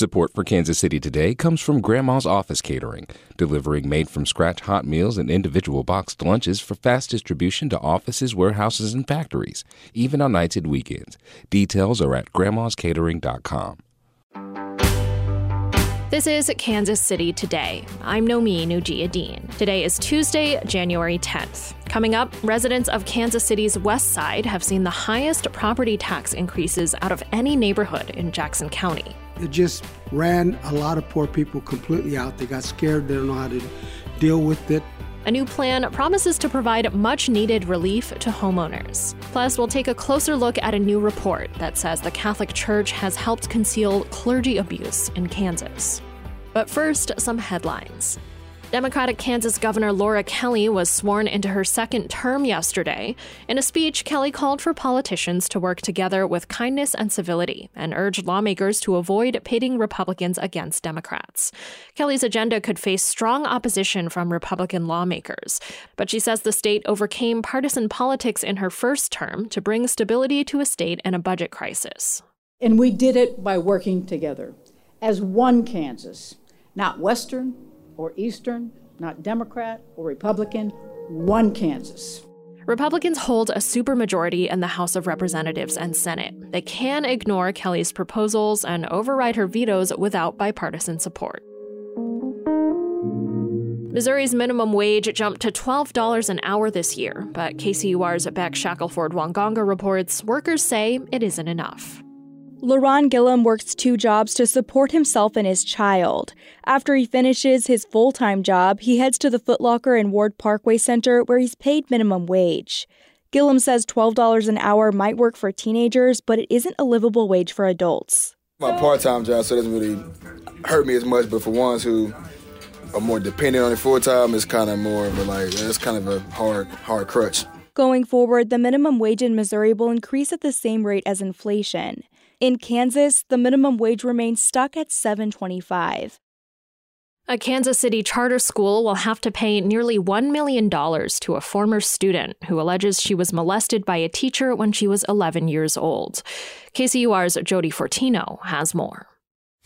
Support for Kansas City Today comes from Grandma's Office Catering, delivering made from scratch hot meals and individual boxed lunches for fast distribution to offices, warehouses, and factories, even on nights and weekends. Details are at grandmascatering.com. This is Kansas City Today. I'm Nomin Ujiyediin. Today is Tuesday, January 10th. Coming up, residents of Kansas City's west side have seen the highest property tax increases out of any neighborhood in Jackson County. It just ran a lot of poor people completely out. They got scared, they don't know how to deal with it. A new plan promises to provide much needed relief to homeowners. Plus, we'll take a closer look at a new report that says the Catholic Church has helped conceal clergy abuse in Kansas. But first, some headlines. Democratic Kansas Governor Laura Kelly was sworn into her second term yesterday. In a speech, Kelly called for politicians to work together with kindness and civility and urged lawmakers to avoid pitting Republicans against Democrats. Kelly's agenda could face strong opposition from Republican lawmakers, but she says the state overcame partisan politics in her first term to bring stability to a state in a budget crisis. And we did it by working together as one Kansas, not Western or Eastern, not Democrat or Republican, one Kansas. Republicans hold a supermajority in the House of Representatives and Senate. They can ignore Kelly's proposals and override her vetoes without bipartisan support. Missouri's minimum wage jumped to $12 an hour this year, but KCUR's Bek Shackelford Nwanganga reports workers say it isn't enough. LaRon Gillum works two jobs to support himself and his child. After he finishes his full time job, he heads to the Footlocker and Ward Parkway Center where he's paid minimum wage. Gillum says $12 an hour might work for teenagers, but it isn't a livable wage for adults. My part time job, so it doesn't really hurt me as much, but for ones who are more dependent on it full time, it's kind of more of a like, it's kind of a hard, hard crutch. Going forward, the minimum wage in Missouri will increase at the same rate as inflation. In Kansas, the minimum wage remains stuck at 7.25. A Kansas City charter school will have to pay nearly $1 million to a former student who alleges she was molested by a teacher when she was 11 years old. KCUR's Jodi Fortino has more.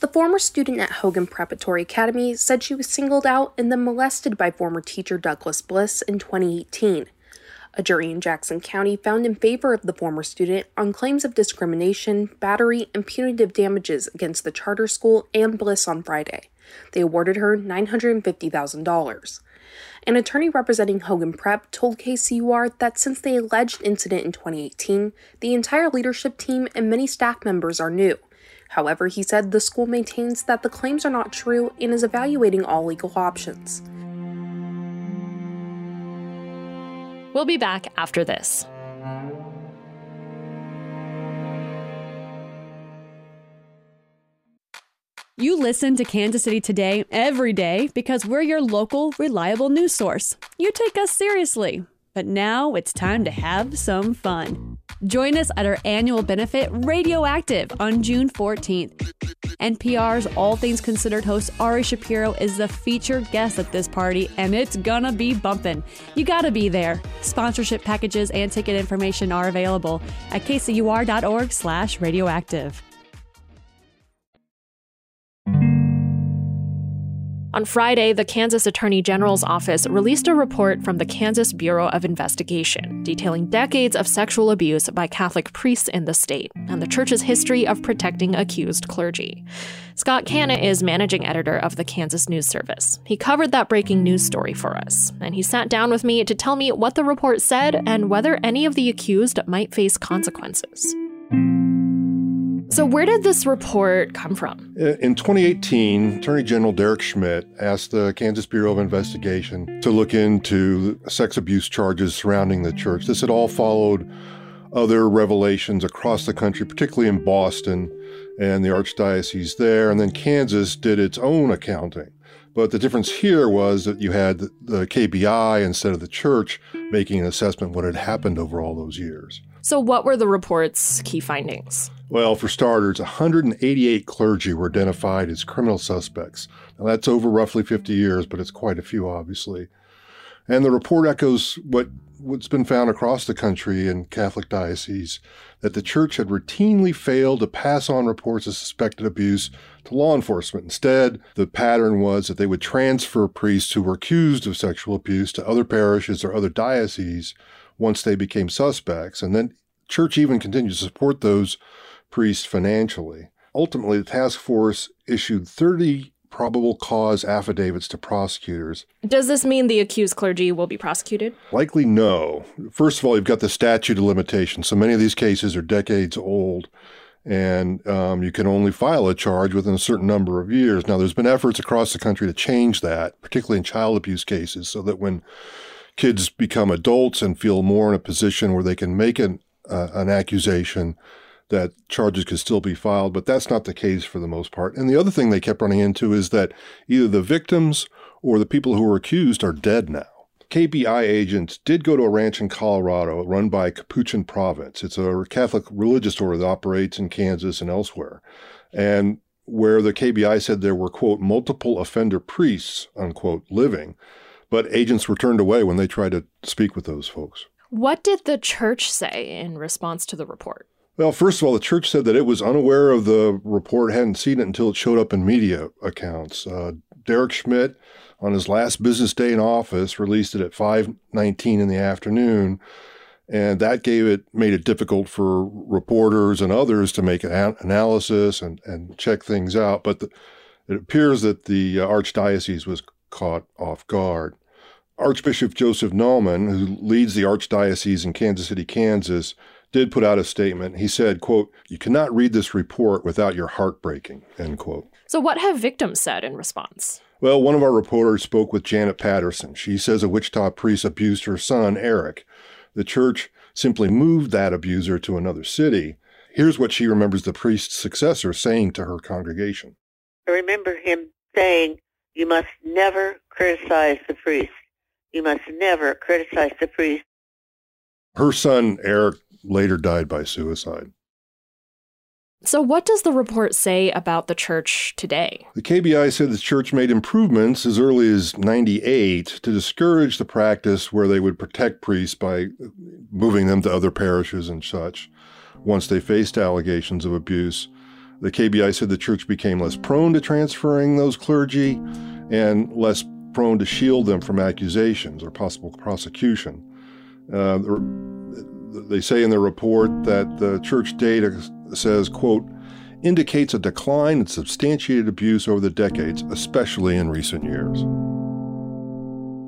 The former student at Hogan Preparatory Academy said she was singled out and then molested by former teacher Douglas Bliss in 2018. A jury in Jackson County found in favor of the former student on claims of discrimination, battery, and punitive damages against the charter school and Bliss on Friday. They awarded her $950,000. An attorney representing Hogan Prep told KCUR that since the alleged incident in 2018, the entire leadership team and many staff members are new. However, he said the school maintains that the claims are not true and is evaluating all legal options. We'll be back after this. You listen to Kansas City Today every day because we're your local, reliable news source. You take us seriously. But now it's time to have some fun. Join us at our annual benefit Radioactive on June 14th. NPR's All Things Considered host Ari Shapiro is the featured guest at this party, and it's gonna be bumpin'. You gotta be there. Sponsorship packages and ticket information are available at kcur.org On Friday, the Kansas Attorney General's mm. office released a report from the Kansas Bureau of Investigation detailing decades of sexual abuse by Catholic priests in the state and the church's history of protecting accused clergy. Scott Canon is managing editor of the Kansas News Service. He covered that breaking news story for us, and he sat down with me to tell me what the report said and whether any of the accused might face consequences. So, where did this report come from? Uh, in 2018, Attorney General Derek Schmidt asked the Kansas Bureau of Investigation to look into sex abuse charges surrounding the church. This had all followed other revelations across the country, particularly in Boston and the Archdiocese there. And then Kansas did its own accounting. But the difference here was that you had the KBI instead of the church making an assessment what had happened over all those years. So, what were the report's key findings? Well, for starters, 188 clergy were identified as criminal suspects. Now, that's over roughly 50 years, but it's quite a few, obviously. And the report echoes what, what's been found across the country in Catholic dioceses that the church had routinely failed to pass on reports of suspected abuse to law enforcement. Instead, the pattern was that they would transfer priests who were accused of sexual abuse to other parishes or other dioceses once they became suspects. And then church even continued to support those priests financially. Ultimately, the task force issued 30 probable cause affidavits to prosecutors. Does this mean the accused clergy will be prosecuted? Likely no. First of all, you've got the statute of limitations. So many of these cases are decades old, and um, you can only file a charge within a certain number of years. Now, there's been efforts across the country to change that, particularly in child abuse cases, so that when kids become adults and feel more in a position where they can make an, uh, an accusation, that charges could still be filed, but that's not the case for the most part. And the other thing they kept running into is that either the victims or the people who were accused are dead now. KBI agents did go to a ranch in Colorado run by Capuchin Province. It's a Catholic religious order that operates in Kansas and elsewhere. And where the KBI said there were, quote, multiple offender priests, unquote, living, but agents were turned away when they tried to speak with those folks. What did the church say in response to the report? Well, first of all, the church said that it was unaware of the report, hadn't seen it until it showed up in media accounts. Uh, Derek Schmidt, on his last business day in office, released it at 5:19 in the afternoon, and that gave it made it difficult for reporters and others to make an analysis and and check things out. But the, it appears that the uh, archdiocese was caught off guard. Archbishop Joseph Naumann, who leads the archdiocese in Kansas City, Kansas, did put out a statement. He said, quote, you cannot read this report without your heart breaking, end quote. So what have victims said in response? Well, one of our reporters spoke with Janet Patterson. She says a Wichita priest abused her son, Eric. The church simply moved that abuser to another city. Here's what she remembers the priest's successor saying to her congregation. I remember him saying, you must never criticize the priest. You must never criticize the priest. Her son, Eric, later died by suicide. So, what does the report say about the church today? The KBI said the church made improvements as early as 98 to discourage the practice where they would protect priests by moving them to other parishes and such once they faced allegations of abuse. The KBI said the church became less prone to transferring those clergy and less prone to shield them from accusations or possible prosecution. Uh, they say in the report that the church data says, quote, indicates a decline in substantiated abuse over the decades, especially in recent years.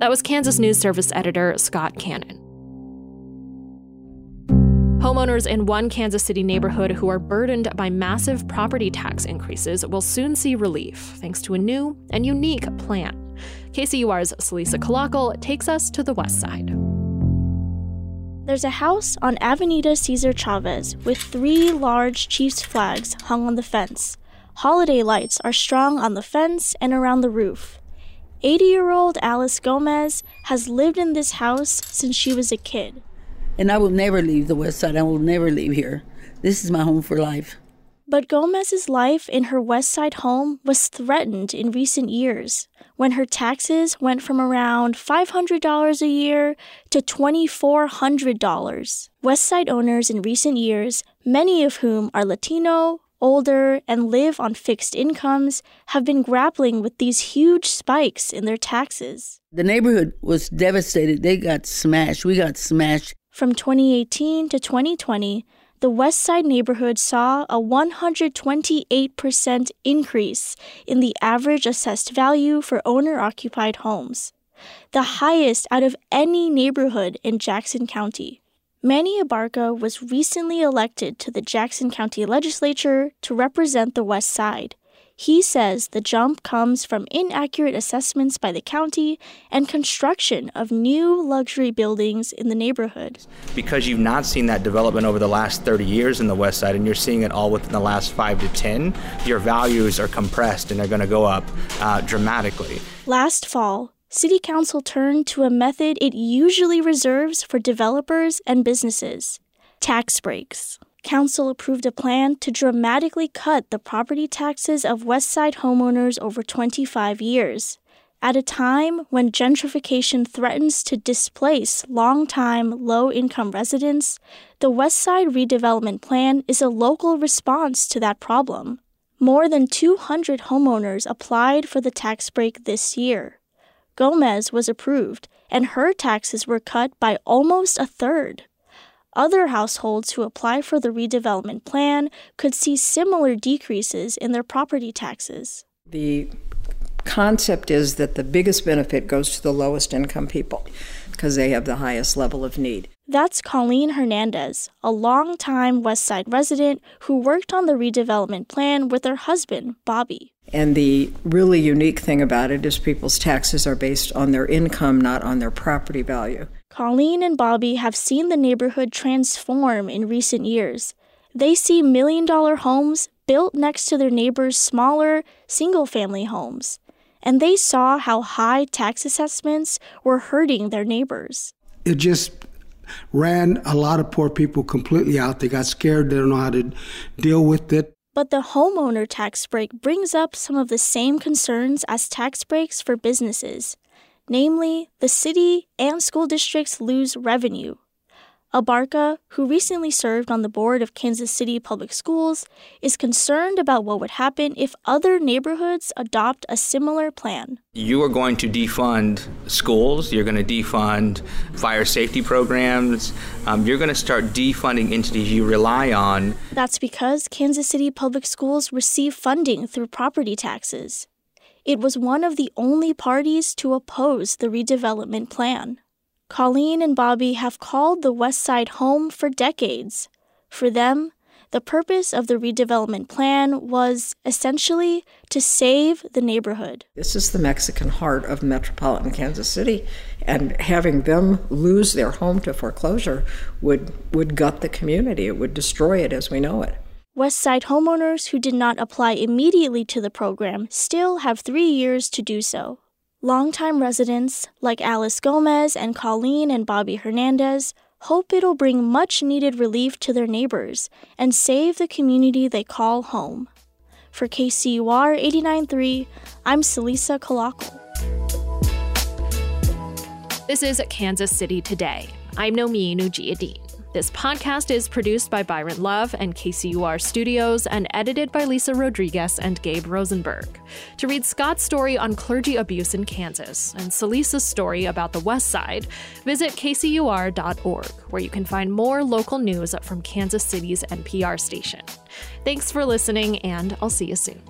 That was Kansas News Service editor Scott Canon. Homeowners in one Kansas City neighborhood who are burdened by massive property tax increases will soon see relief thanks to a new and unique plan. KCUR's Celisa Calacal takes us to the west side. There's a house on Avenida Cesar Chavez with three large Chiefs flags hung on the fence. Holiday lights are strung on the fence and around the roof. 80 year old Alice Gomez has lived in this house since she was a kid. And I will never leave the West Side. I will never leave here. This is my home for life. But Gomez's life in her West Side home was threatened in recent years when her taxes went from around $500 a year to $2,400. West Side owners in recent years, many of whom are Latino, older, and live on fixed incomes, have been grappling with these huge spikes in their taxes. The neighborhood was devastated. They got smashed. We got smashed. From 2018 to 2020, the West Side neighborhood saw a 128% increase in the average assessed value for owner occupied homes, the highest out of any neighborhood in Jackson County. Manny Abarca was recently elected to the Jackson County Legislature to represent the West Side. He says the jump comes from inaccurate assessments by the county and construction of new luxury buildings in the neighborhood. Because you've not seen that development over the last 30 years in the West Side and you're seeing it all within the last 5 to 10, your values are compressed and they're going to go up uh, dramatically. Last fall, City Council turned to a method it usually reserves for developers and businesses tax breaks. Council approved a plan to dramatically cut the property taxes of West Side homeowners over 25 years. At a time when gentrification threatens to displace long-time low-income residents, the West Side redevelopment plan is a local response to that problem. More than 200 homeowners applied for the tax break this year. Gomez was approved, and her taxes were cut by almost a third. Other households who apply for the redevelopment plan could see similar decreases in their property taxes. The concept is that the biggest benefit goes to the lowest income people because they have the highest level of need. That's Colleen Hernandez, a longtime West Side resident who worked on the redevelopment plan with her husband, Bobby. And the really unique thing about it is people's taxes are based on their income, not on their property value. Colleen and Bobby have seen the neighborhood transform in recent years. They see million dollar homes built next to their neighbors' smaller, single family homes. And they saw how high tax assessments were hurting their neighbors. It just ran a lot of poor people completely out. They got scared, they don't know how to deal with it. But the homeowner tax break brings up some of the same concerns as tax breaks for businesses. Namely, the city and school districts lose revenue. Abarca, who recently served on the board of Kansas City Public Schools, is concerned about what would happen if other neighborhoods adopt a similar plan. You are going to defund schools, you're going to defund fire safety programs, um, you're going to start defunding entities you rely on. That's because Kansas City Public Schools receive funding through property taxes. It was one of the only parties to oppose the redevelopment plan. Colleen and Bobby have called the West Side home for decades. For them, the purpose of the redevelopment plan was essentially to save the neighborhood. This is the Mexican heart of metropolitan Kansas City, and having them lose their home to foreclosure would, would gut the community. It would destroy it as we know it. West Side homeowners who did not apply immediately to the program still have three years to do so. Longtime residents like Alice Gomez and Colleen and Bobby Hernandez hope it'll bring much needed relief to their neighbors and save the community they call home. For KCUR 89.3, I'm Celisa Calacal. This is Kansas City Today. I'm Nomin Ujiyediin. This podcast is produced by Byron Love and KCUR Studios and edited by Lisa Rodriguez and Gabe Rosenberg. To read Scott's story on clergy abuse in Kansas and Celisa's story about the West Side, visit kcur.org, where you can find more local news from Kansas City's NPR station. Thanks for listening, and I'll see you soon.